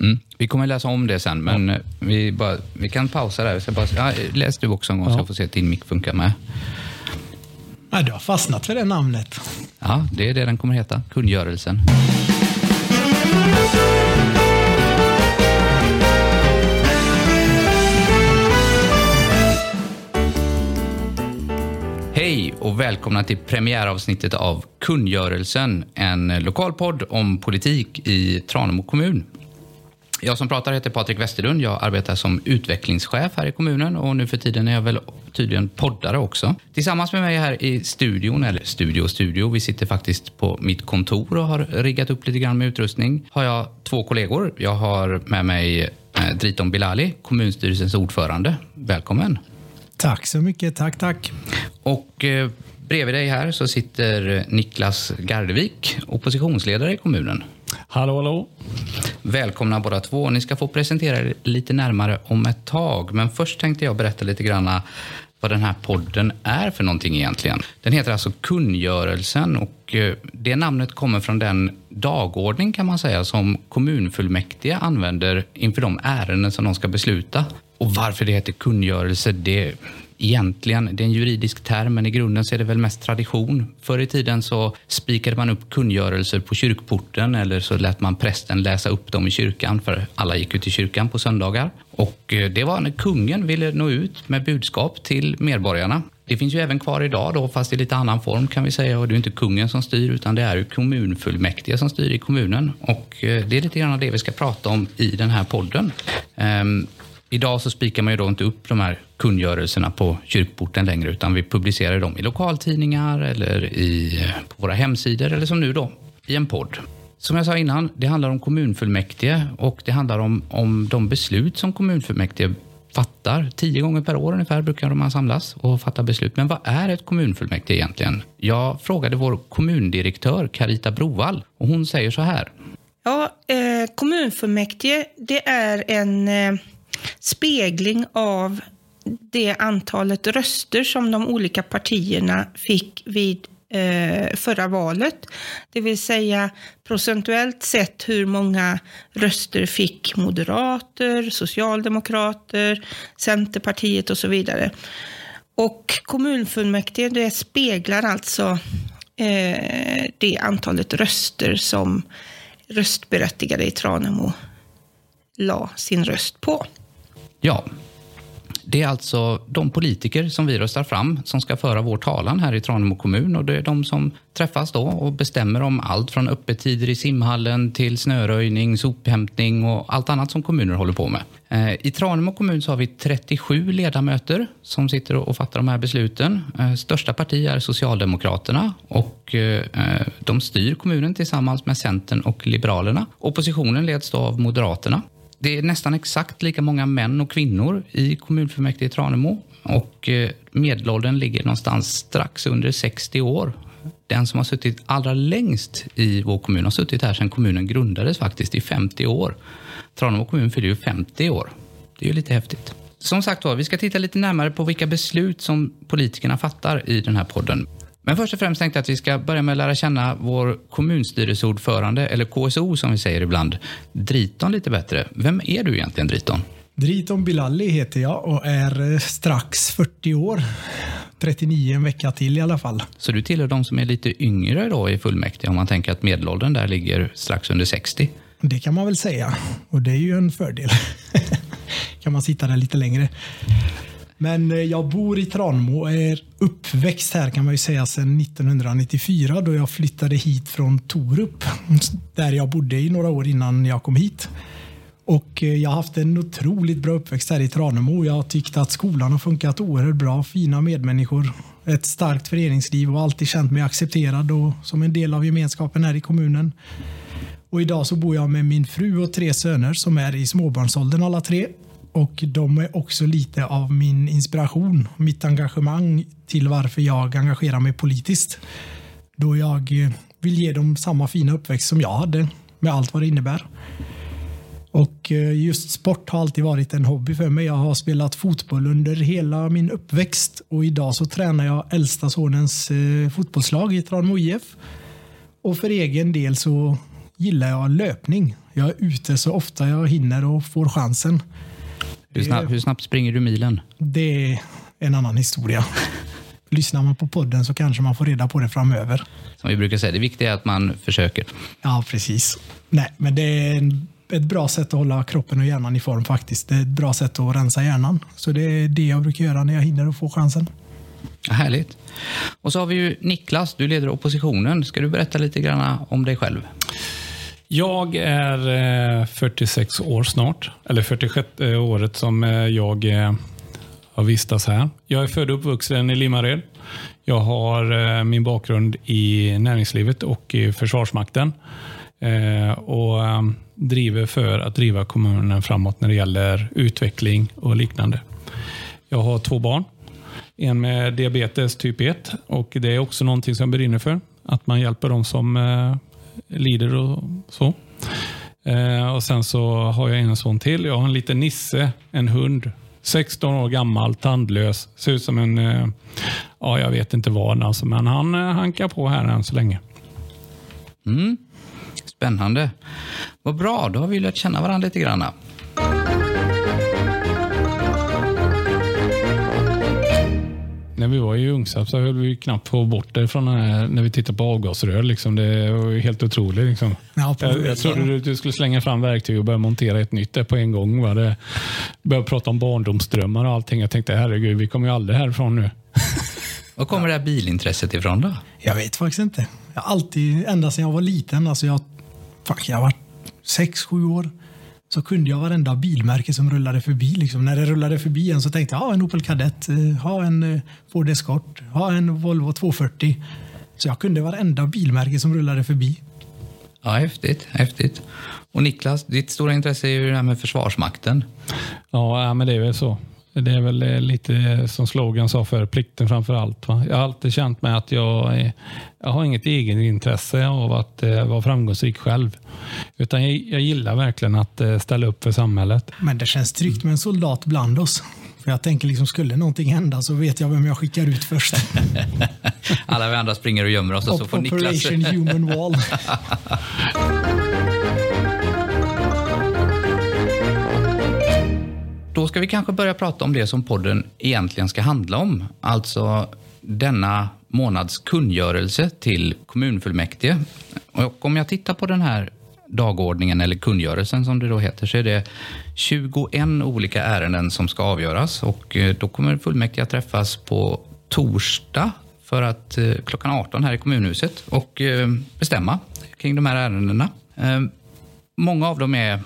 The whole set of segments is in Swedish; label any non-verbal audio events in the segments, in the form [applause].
Mm. Vi kommer läsa om det sen, men ja. vi, bara, vi kan pausa där. Bara, ja, läs du också en gång ja. så jag får se att din mick funkar med. Ja, du har fastnat för det namnet. Ja, det är det den kommer heta. Kungörelsen. Hej och välkomna till premiäravsnittet av Kungörelsen, en lokalpodd om politik i Tranemo kommun. Jag som pratar heter Patrik Westerlund. Jag arbetar som utvecklingschef här i kommunen och nu för tiden är jag väl tydligen poddare också. Tillsammans med mig här i studion, eller studio och studio, vi sitter faktiskt på mitt kontor och har riggat upp lite grann med utrustning, har jag två kollegor. Jag har med mig eh, Driton Bilali, kommunstyrelsens ordförande. Välkommen! Tack så mycket. Tack, tack. Och eh, bredvid dig här så sitter Niklas Gardevik, oppositionsledare i kommunen. Hallå, hallå. Välkomna båda två. Ni ska få presentera er lite närmare om ett tag. Men först tänkte jag berätta lite grann vad den här podden är för någonting egentligen. Den heter alltså Kungörelsen och eh, det namnet kommer från den dagordning kan man säga som kommunfullmäktige använder inför de ärenden som de ska besluta. Och varför det heter kungörelse, det egentligen, det är en juridisk term, men i grunden så är det väl mest tradition. Förr i tiden så spikade man upp kungörelser på kyrkporten eller så lät man prästen läsa upp dem i kyrkan, för alla gick ut i kyrkan på söndagar. Och eh, det var när kungen ville nå ut med budskap till medborgarna. Det finns ju även kvar idag, då, fast i lite annan form kan vi säga. Och det är inte kungen som styr, utan det är kommunfullmäktige som styr i kommunen. Och eh, det är lite grann det vi ska prata om i den här podden. Ehm, Idag så spikar man ju då inte upp de här kungörelserna på kyrkporten längre utan vi publicerar dem i lokaltidningar eller i, på våra hemsidor eller som nu då i en podd. Som jag sa innan, det handlar om kommunfullmäktige och det handlar om, om de beslut som kommunfullmäktige fattar. Tio gånger per år ungefär brukar de samlas och fatta beslut. Men vad är ett kommunfullmäktige egentligen? Jag frågade vår kommundirektör Carita Brovall och hon säger så här. Ja, eh, kommunfullmäktige det är en eh spegling av det antalet röster som de olika partierna fick vid eh, förra valet. Det vill säga procentuellt sett hur många röster fick moderater, socialdemokrater, Centerpartiet och så vidare. Och kommunfullmäktige det speglar alltså eh, det antalet röster som röstberättigade i Tranemo la sin röst på. Ja, det är alltså de politiker som vi röstar fram som ska föra vår talan här i Tranemo kommun och det är de som träffas då och bestämmer om allt från öppettider i simhallen till snöröjning, sophämtning och allt annat som kommuner håller på med. Eh, I Tranemo kommun så har vi 37 ledamöter som sitter och fattar de här besluten. Eh, största parti är Socialdemokraterna och eh, de styr kommunen tillsammans med Centern och Liberalerna. Oppositionen leds då av Moderaterna. Det är nästan exakt lika många män och kvinnor i kommunfullmäktige i Tranemo. Och eh, medelåldern ligger någonstans strax under 60 år. Den som har suttit allra längst i vår kommun har suttit här sedan kommunen grundades faktiskt, i 50 år. Tranemo kommun fyller ju 50 år. Det är ju lite häftigt. Som sagt var, vi ska titta lite närmare på vilka beslut som politikerna fattar i den här podden. Men först och främst tänkte jag att vi ska börja med att lära känna vår kommunstyrelseordförande, eller KSO som vi säger ibland, Driton lite bättre. Vem är du egentligen Driton? Driton Bilali heter jag och är eh, strax 40 år. 39 en vecka till i alla fall. Så du tillhör de som är lite yngre då i fullmäktige om man tänker att medelåldern där ligger strax under 60? Det kan man väl säga och det är ju en fördel. [laughs] kan man sitta där lite längre. Men eh, jag bor i Tranemo och är uppväxt här kan man ju säga sedan 1994 då jag flyttade hit från Torup. [laughs] Där jag bodde i några år innan jag kom hit. Och eh, jag har haft en otroligt bra uppväxt här i Tranemo. Jag har tyckt att skolan har funkat oerhört bra. Fina medmänniskor, ett starkt föreningsliv och alltid känt mig accepterad och som en del av gemenskapen här i kommunen. Och idag så bor jag med min fru och tre söner som är i småbarnsåldern alla tre och de är också lite av min inspiration, mitt engagemang till varför jag engagerar mig politiskt. Då jag eh, vill ge dem samma fina uppväxt som jag hade med allt vad det innebär. Och eh, just sport har alltid varit en hobby för mig. Jag har spelat fotboll under hela min uppväxt och idag så tränar jag äldsta sonens eh, fotbollslag i Tranemo IF. Och för egen del så gillar jag löpning. Jag är ute så ofta jag hinner och får chansen. Hur, snabb, hur snabbt springer du milen? Det är en annan historia. [laughs] Lyssnar man på podden så kanske man får reda på det framöver. Som vi brukar säga, det viktiga är att man försöker. Ja, precis. Nej, men det är ett bra sätt att hålla kroppen och hjärnan i form faktiskt. Det är ett bra sätt att rensa hjärnan. Så det är det jag brukar göra när jag hinner och får chansen. Ja, härligt. Och så har vi ju Niklas, du leder oppositionen. Ska du berätta lite grann om dig själv? Jag är eh, 46 år snart, eller 46 året som eh, jag eh, har vistats här. Jag är född och uppvuxen i Limmared. Jag har min bakgrund i näringslivet och i Försvarsmakten och driver för att driva kommunen framåt när det gäller utveckling och liknande. Jag har två barn. En med diabetes typ 1 och det är också någonting som jag brinner för. Att man hjälper dem som lider och så. Eh, och Sen så har jag en son till. Jag har en liten Nisse, en hund. 16 år gammal, tandlös. Ser ut som en, eh, ja jag vet inte vad alltså, men han eh, hankar på här än så länge. Mm. Spännande. Vad bra, då har vi lärt känna varandra lite grann. När vi var i Ungsarp så höll vi knappt få bort det från här, när vi tittade på avgasrör. Liksom. Det var helt otroligt. Liksom. Ja, jag, jag trodde du, du, skulle slänga fram verktyg och börja montera ett nytt där på en gång. Va? Det, började prata om barndomsdrömmar och allting. Jag tänkte herregud, vi kommer ju aldrig härifrån nu. [laughs] Var kommer det här bilintresset ifrån då? Jag vet faktiskt inte. Jag har alltid, ända sedan jag var liten, alltså jag, fuck, jag varit sex, sju år så kunde jag varenda bilmärke som rullade förbi. Liksom. När det rullade förbi en så tänkte jag ha en Opel Kadett, eh, ha en eh, Ford Escort, ha en Volvo 240. Så jag kunde varenda bilmärke som rullade förbi. Ja, häftigt. häftigt. Och Niklas, ditt stora intresse är ju det här med Försvarsmakten. Ja, men det är väl så. Det är väl eh, lite som slogan sa för plikten framför allt. Va? Jag har alltid känt mig att jag, jag har inget egenintresse av att eh, vara framgångsrik själv. Utan jag, jag, gillar verkligen att eh, ställa upp för samhället. Men det känns tryggt med en soldat bland oss. För jag tänker liksom, skulle någonting hända så vet jag vem jag skickar ut först. [laughs] Alla vi andra springer och gömmer oss och så får Niklas... Operation Human [laughs] Wall. Ska vi kanske börja prata om det som podden egentligen ska handla om. Alltså denna månads kungörelse till kommunfullmäktige. Och om jag tittar på den här dagordningen, eller kungörelsen som det då heter, så är det 21 olika ärenden som ska avgöras. Och eh, då kommer fullmäktige att träffas på torsdag för att eh, klockan 18 här i kommunhuset och eh, bestämma kring de här ärendena. Många av dem är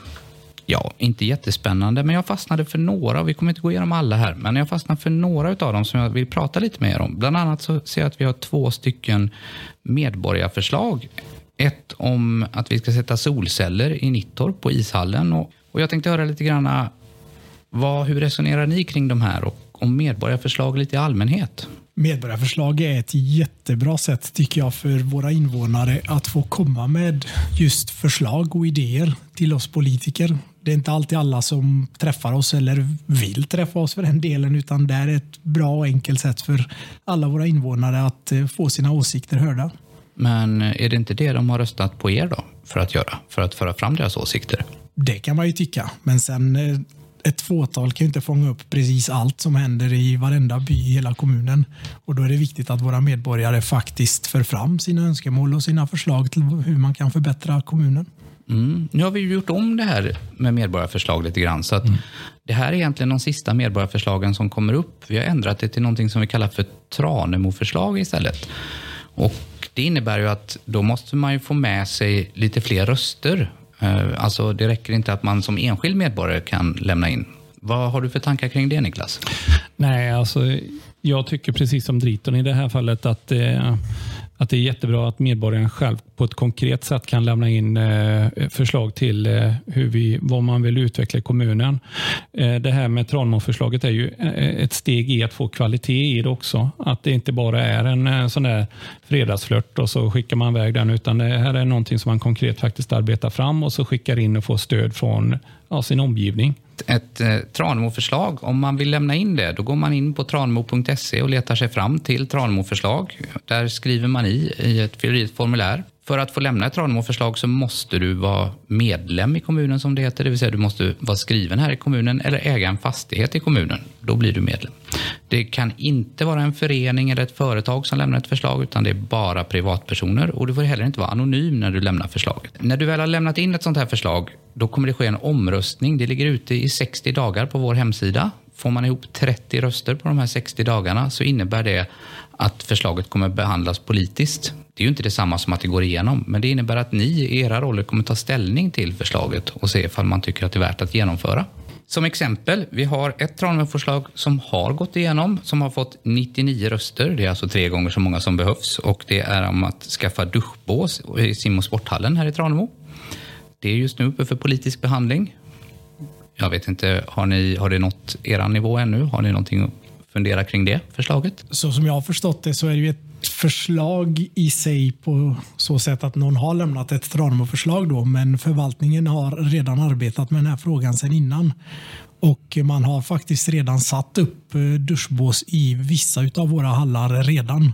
Ja, inte jättespännande, men jag fastnade för några. Vi kommer inte gå igenom alla här, men jag fastnade för några av dem som jag vill prata lite mer om. Bland annat så ser jag att vi har två stycken medborgarförslag. Ett om att vi ska sätta solceller i Nittorp på ishallen. Och, och jag tänkte höra lite grann, vad, hur resonerar ni kring de här och om medborgarförslag lite i allmänhet? Medborgarförslag är ett jättebra sätt tycker jag för våra invånare att få komma med just förslag och idéer till oss politiker. Det är inte alltid alla som träffar oss eller vill träffa oss för den delen utan det är ett bra och enkelt sätt för alla våra invånare att eh, få sina åsikter hörda. Men är det inte det de har röstat på er då för att göra? För att föra fram deras åsikter? Det kan man ju tycka, men sen eh, ett fåtal kan ju inte fånga upp precis allt som händer i varenda by i hela kommunen. Och då är det viktigt att våra medborgare faktiskt för fram sina önskemål och sina förslag till hur man kan förbättra kommunen. Mm. Nu har vi gjort om det här med medborgarförslag lite grann. Så att mm. Det här är egentligen de sista medborgarförslagen som kommer upp. Vi har ändrat det till någonting som vi kallar för Tranemo-förslag istället. Och det innebär ju att då måste man ju få med sig lite fler röster Eh, alltså det räcker inte att man som enskild medborgare kan lämna in. Vad har du för tankar kring det Niklas? Nej, alltså jag tycker precis som Driton i det här fallet att eh, att det är jättebra att medborgaren själv på ett konkret sätt kan lämna in eh, förslag till eh, hur vi, vad man vill utveckla i kommunen. Eh, det här med Tranmo-förslaget är ju ett steg i att få kvalitet i det också. Att det inte bara är en sån där fredagsflört och så skickar man iväg den, utan det här är någonting som man konkret faktiskt arbetar fram och så skickar in och får stöd från ja, sin omgivning ett eh, Tranemo-förslag. Om man vill lämna in det, då går man in på tranemo.se och letar sig fram till Tranemo-förslag. Där skriver man i, i ett, i ett formulär för att få lämna ett Tranemo-förslag så måste du vara medlem i kommunen som det heter, det vill säga du måste vara skriven här i kommunen eller äga en fastighet i kommunen. Då blir du medlem. Det kan inte vara en förening eller ett företag som lämnar ett förslag utan det är bara privatpersoner och du får heller inte vara anonym när du lämnar förslaget. När du väl har lämnat in ett sånt här förslag då kommer det ske en omröstning. Det ligger ute i 60 dagar på vår hemsida. Får man ihop 30 röster på de här 60 dagarna så innebär det att förslaget kommer behandlas politiskt. Det är ju inte detsamma som att det går igenom, men det innebär att ni i era roller kommer ta ställning till förslaget och se ifall man tycker att det är värt att genomföra. Som exempel, vi har ett Tranemo-förslag som har gått igenom, som har fått 99 röster. Det är alltså tre gånger så många som behövs och det är om att skaffa duschbås i sim och sporthallen här i Tranemo. Det är just nu uppe för politisk behandling. Jag vet inte, har, ni, har det nått er nivå ännu? Har ni någonting fundera kring det förslaget? Så som jag har förstått det så är det ju ett förslag i sig på så sätt att någon har lämnat ett Tranemo-förslag då, men förvaltningen har redan arbetat med den här frågan sedan innan. Och man har faktiskt redan satt upp eh, duschbås i vissa av våra hallar redan.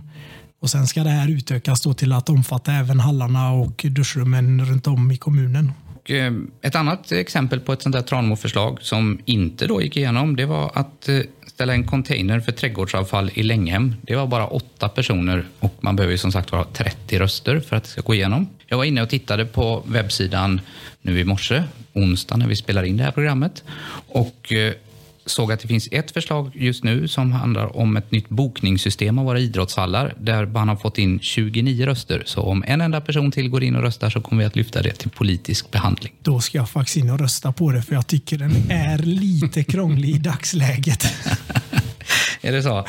Och Sen ska det här utökas då till att omfatta även hallarna och duschrummen runt om i kommunen. Och eh, ett annat exempel på ett sånt där Tranemo-förslag som inte då gick igenom, det var att eh, ställa en container för trädgårdsavfall i Länghem. Det var bara åtta personer och man behöver ju som sagt ha 30 röster för att det ska gå igenom. Jag var inne och tittade på webbsidan nu i morse, onsdag när vi spelar in det här programmet. Och eh, såg att det finns ett förslag just nu som handlar om ett nytt bokningssystem av våra idrottshallar där man har fått in 29 röster. Så om en enda person till går in och röstar så kommer vi att lyfta det till politisk behandling. Då ska jag faktiskt in och rösta på det för jag tycker den är lite krånglig i dagsläget. [laughs] [laughs] är det så?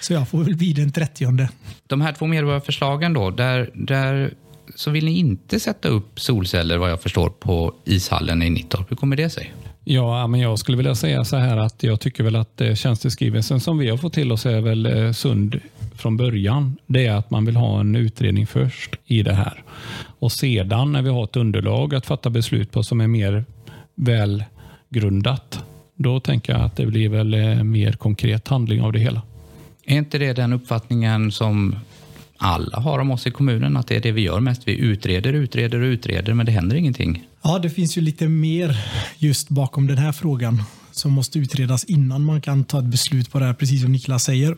Så jag får väl bli den 30. De här två medborgarförslagen då, där, där så vill ni inte sätta upp solceller vad jag förstår på ishallen i Nittorp. Hur kommer det sig? Ja, men jag skulle vilja säga så här att jag tycker väl att eh, tjänsteskrivelsen som vi har fått till oss är väl eh, sund från början. Det är att man vill ha en utredning först i det här. Och sedan när vi har ett underlag att fatta beslut på som är mer välgrundat, då tänker jag att det blir väl eh, mer konkret handling av det hela. Är inte det den uppfattningen som alla har om oss i kommunen, att det är det vi gör mest. Vi utreder, utreder och utreder, men det händer ingenting. Ja, det finns ju lite mer just bakom den här frågan som måste utredas innan man kan ta ett beslut på det här, precis som Niklas säger.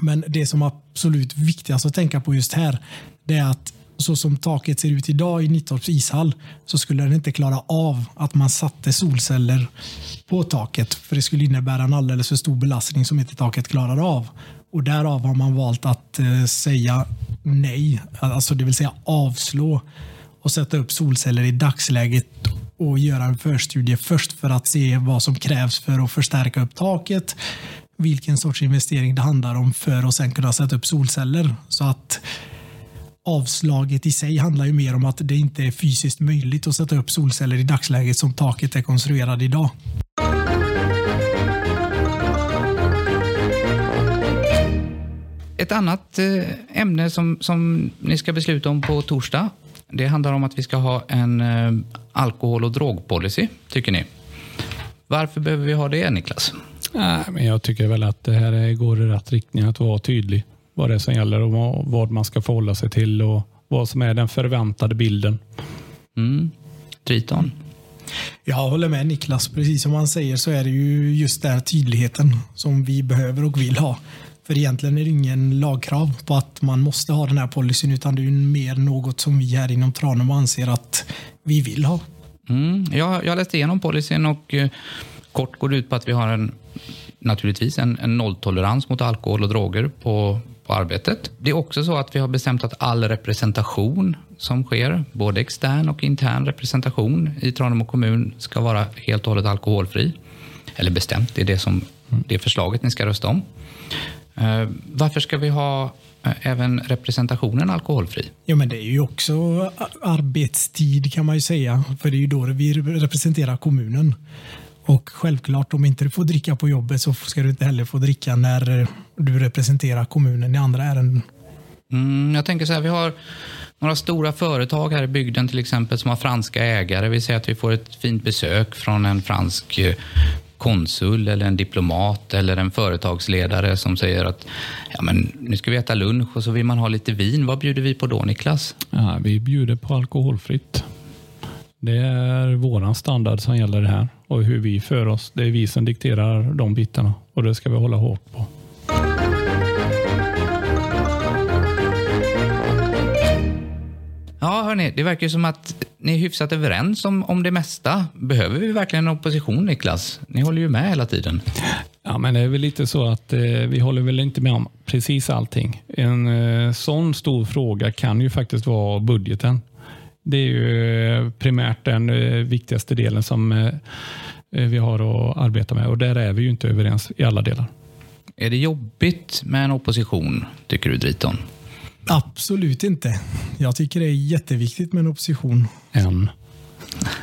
Men det som är absolut viktigast att tänka på just här, det är att så som taket ser ut idag i Nittorps ishall så skulle den inte klara av att man satte solceller på taket. För det skulle innebära en alldeles för stor belastning som inte taket klarar av. Och därav har man valt att eh, säga nej, alltså det vill säga avslå och sätta upp solceller i dagsläget och göra en förstudie först för att se vad som krävs för att förstärka upp taket, vilken sorts investering det handlar om för att sen kunna sätta upp solceller. Så att avslaget i sig handlar ju mer om att det inte är fysiskt möjligt att sätta upp solceller i dagsläget som taket är konstruerat idag. Ett annat eh, ämne som, som ni ska besluta om på torsdag det handlar om att vi ska ha en eh, alkohol och drogpolicy, tycker ni. Varför behöver vi ha det, Niklas? Nej, men jag tycker väl att det här går i rätt riktning, att vara tydlig vad det är som gäller och vad man ska förhålla sig till och vad som är den förväntade bilden. Mm. Triton? Jag håller med Niklas. Precis som han säger så är det ju just den tydligheten som vi behöver och vill ha. För egentligen är det ingen lagkrav på att man måste ha den här policyn utan det är mer något som vi här inom Tranum anser att vi vill ha. Mm, jag, jag läste igenom policyn och eh, kort går det ut på att vi har en naturligtvis en, en nolltolerans mot alkohol och droger på, på arbetet. Det är också så att vi har bestämt att all representation som sker, både extern och intern representation i Tranemo kommun ska vara helt och hållet alkoholfri. Eller bestämt, det är det, som, det förslaget ni ska rösta om. Eh, varför ska vi ha eh, även representationen alkoholfri? Jo, men det är ju också arbetstid kan man ju säga, för det är ju då vi representerar kommunen. Och självklart, om inte du får dricka på jobbet så ska du inte heller få dricka när du representerar kommunen i andra ärenden. Mm, jag tänker så här, vi har några stora företag här i bygden till exempel som har franska ägare. Vi säger att vi får ett fint besök från en fransk eh, konsul eller en diplomat eller en företagsledare som säger att ja, men nu ska vi äta lunch och så vill man ha lite vin. Vad bjuder vi på då, Niklas? Ja, vi bjuder på alkoholfritt. Det är våran standard som gäller här och hur vi för oss. Det är vi som dikterar de bitarna och det ska vi hålla hårt på. Ja, hörni, det verkar ju som att ni är hyfsat överens om, om det mesta. Behöver vi verkligen en opposition, Niklas? Ni håller ju med hela tiden. Ja, men det är väl lite så att eh, vi håller väl inte med om precis allting. En eh, sån stor fråga kan ju faktiskt vara budgeten. Det är ju eh, primärt den eh, viktigaste delen som eh, vi har att arbeta med och där är vi ju inte överens i alla delar. Är det jobbigt med en opposition, tycker du, Driton? Absolut inte. Jag tycker det är jätteviktigt med en opposition. Än.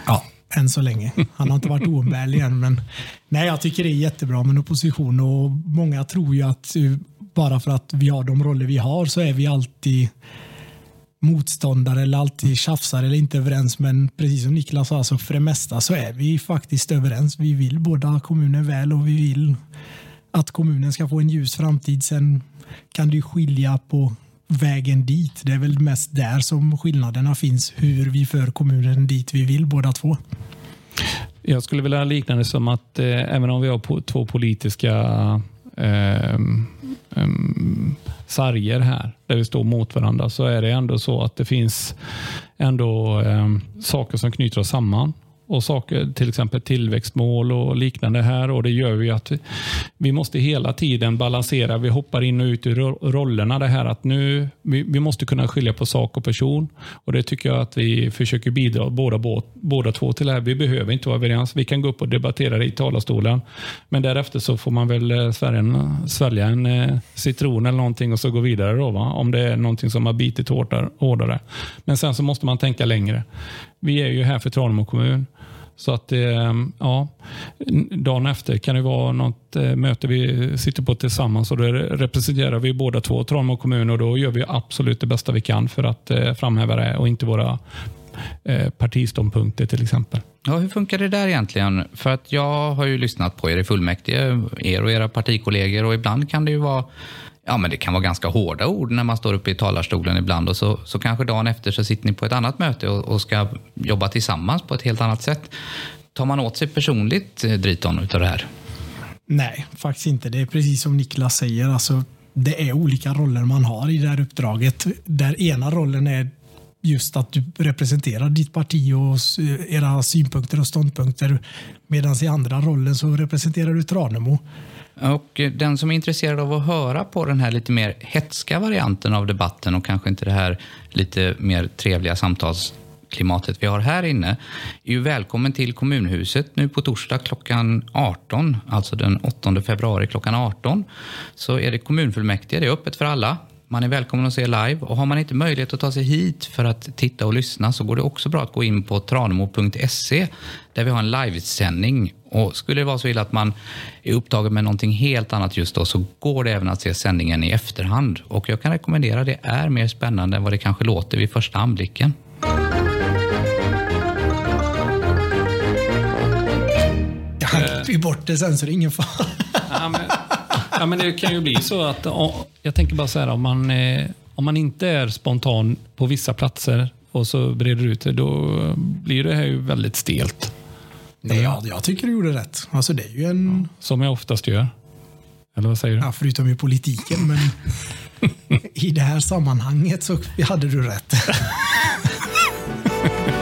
Ja, än så länge. Han har inte varit oumbärlig än, men nej, jag tycker det är jättebra med en opposition och många tror ju att bara för att vi har de roller vi har så är vi alltid motståndare eller alltid tjafsar eller inte överens. Men precis som Niklas sa, så för det mesta så är vi faktiskt överens. Vi vill båda kommunen väl och vi vill att kommunen ska få en ljus framtid. Sen kan det skilja på vägen dit. Det är väl mest där som skillnaderna finns, hur vi för kommunen dit vi vill båda två. Jag skulle vilja likna det som att eh, även om vi har po två politiska eh, eh, sarger här, där vi står mot varandra, så är det ändå så att det finns ändå eh, saker som knyter oss samman och saker, till exempel tillväxtmål och liknande här. och Det gör ju att vi måste hela tiden balansera. Vi hoppar in och ut ur rollerna. Det här att nu, vi, vi måste kunna skilja på sak och person. och Det tycker jag att vi försöker bidra båda, båda två till. Det här. Vi behöver inte vara överens. Vi kan gå upp och debattera det i talarstolen. Men därefter så får man väl eh, svälja en, svälja en eh, citron eller någonting och så gå vidare. Då, va? Om det är någonting som har bitit hårdare. Men sen så måste man tänka längre. Vi är ju här för Tranemo kommun. Så att eh, ja, dagen efter kan det vara något eh, möte vi sitter på tillsammans och då representerar vi båda två Tranemo kommun och då gör vi absolut det bästa vi kan för att eh, framhäva det och inte våra partiståndpunkter till exempel. Ja, hur funkar det där egentligen? För att jag har ju lyssnat på er i fullmäktige, er och era partikollegor och ibland kan det ju vara ja, men det kan vara ganska hårda ord när man står uppe i talarstolen ibland och så, så kanske dagen efter så sitter ni på ett annat möte och, och ska jobba tillsammans på ett helt annat sätt. Tar man åt sig personligt, eh, Driton, utav det här? Nej, faktiskt inte. Det är precis som Niklas säger. Alltså, det är olika roller man har i det här uppdraget. Där ena rollen är just att du representerar ditt parti och eh, era synpunkter och ståndpunkter. Medan i andra rollen så representerar du Tranemo. Och den som är intresserad av att höra på den här lite mer hetska varianten av debatten och kanske inte det här lite mer trevliga samtalsklimatet vi har här inne är ju välkommen till kommunhuset nu på torsdag klockan 18, alltså den 8 februari klockan 18. Så är det kommunfullmäktige, det är öppet för alla. Man är välkommen att se live och har man inte möjlighet att ta sig hit för att titta och lyssna så går det också bra att gå in på tranemo.se där vi har en livesändning. Och skulle det vara så illa att man är upptagen med någonting helt annat just då så går det även att se sändningen i efterhand. Och jag kan rekommendera det är mer spännande än vad det kanske låter vid första anblicken. Jag har bort det sen så det är ingen fara. Ja, men, ja, men det kan ju bli så att, jag tänker bara så här, om man, eh, om man inte är spontan på vissa platser och så breder ut det, då blir det här ju väldigt stelt. Nej, ja, jag tycker du gjorde rätt. Alltså, det är ju en... Ja, som jag oftast gör. Eller vad säger du? Ja, förutom i politiken, men [laughs] i det här sammanhanget så hade du rätt. [laughs]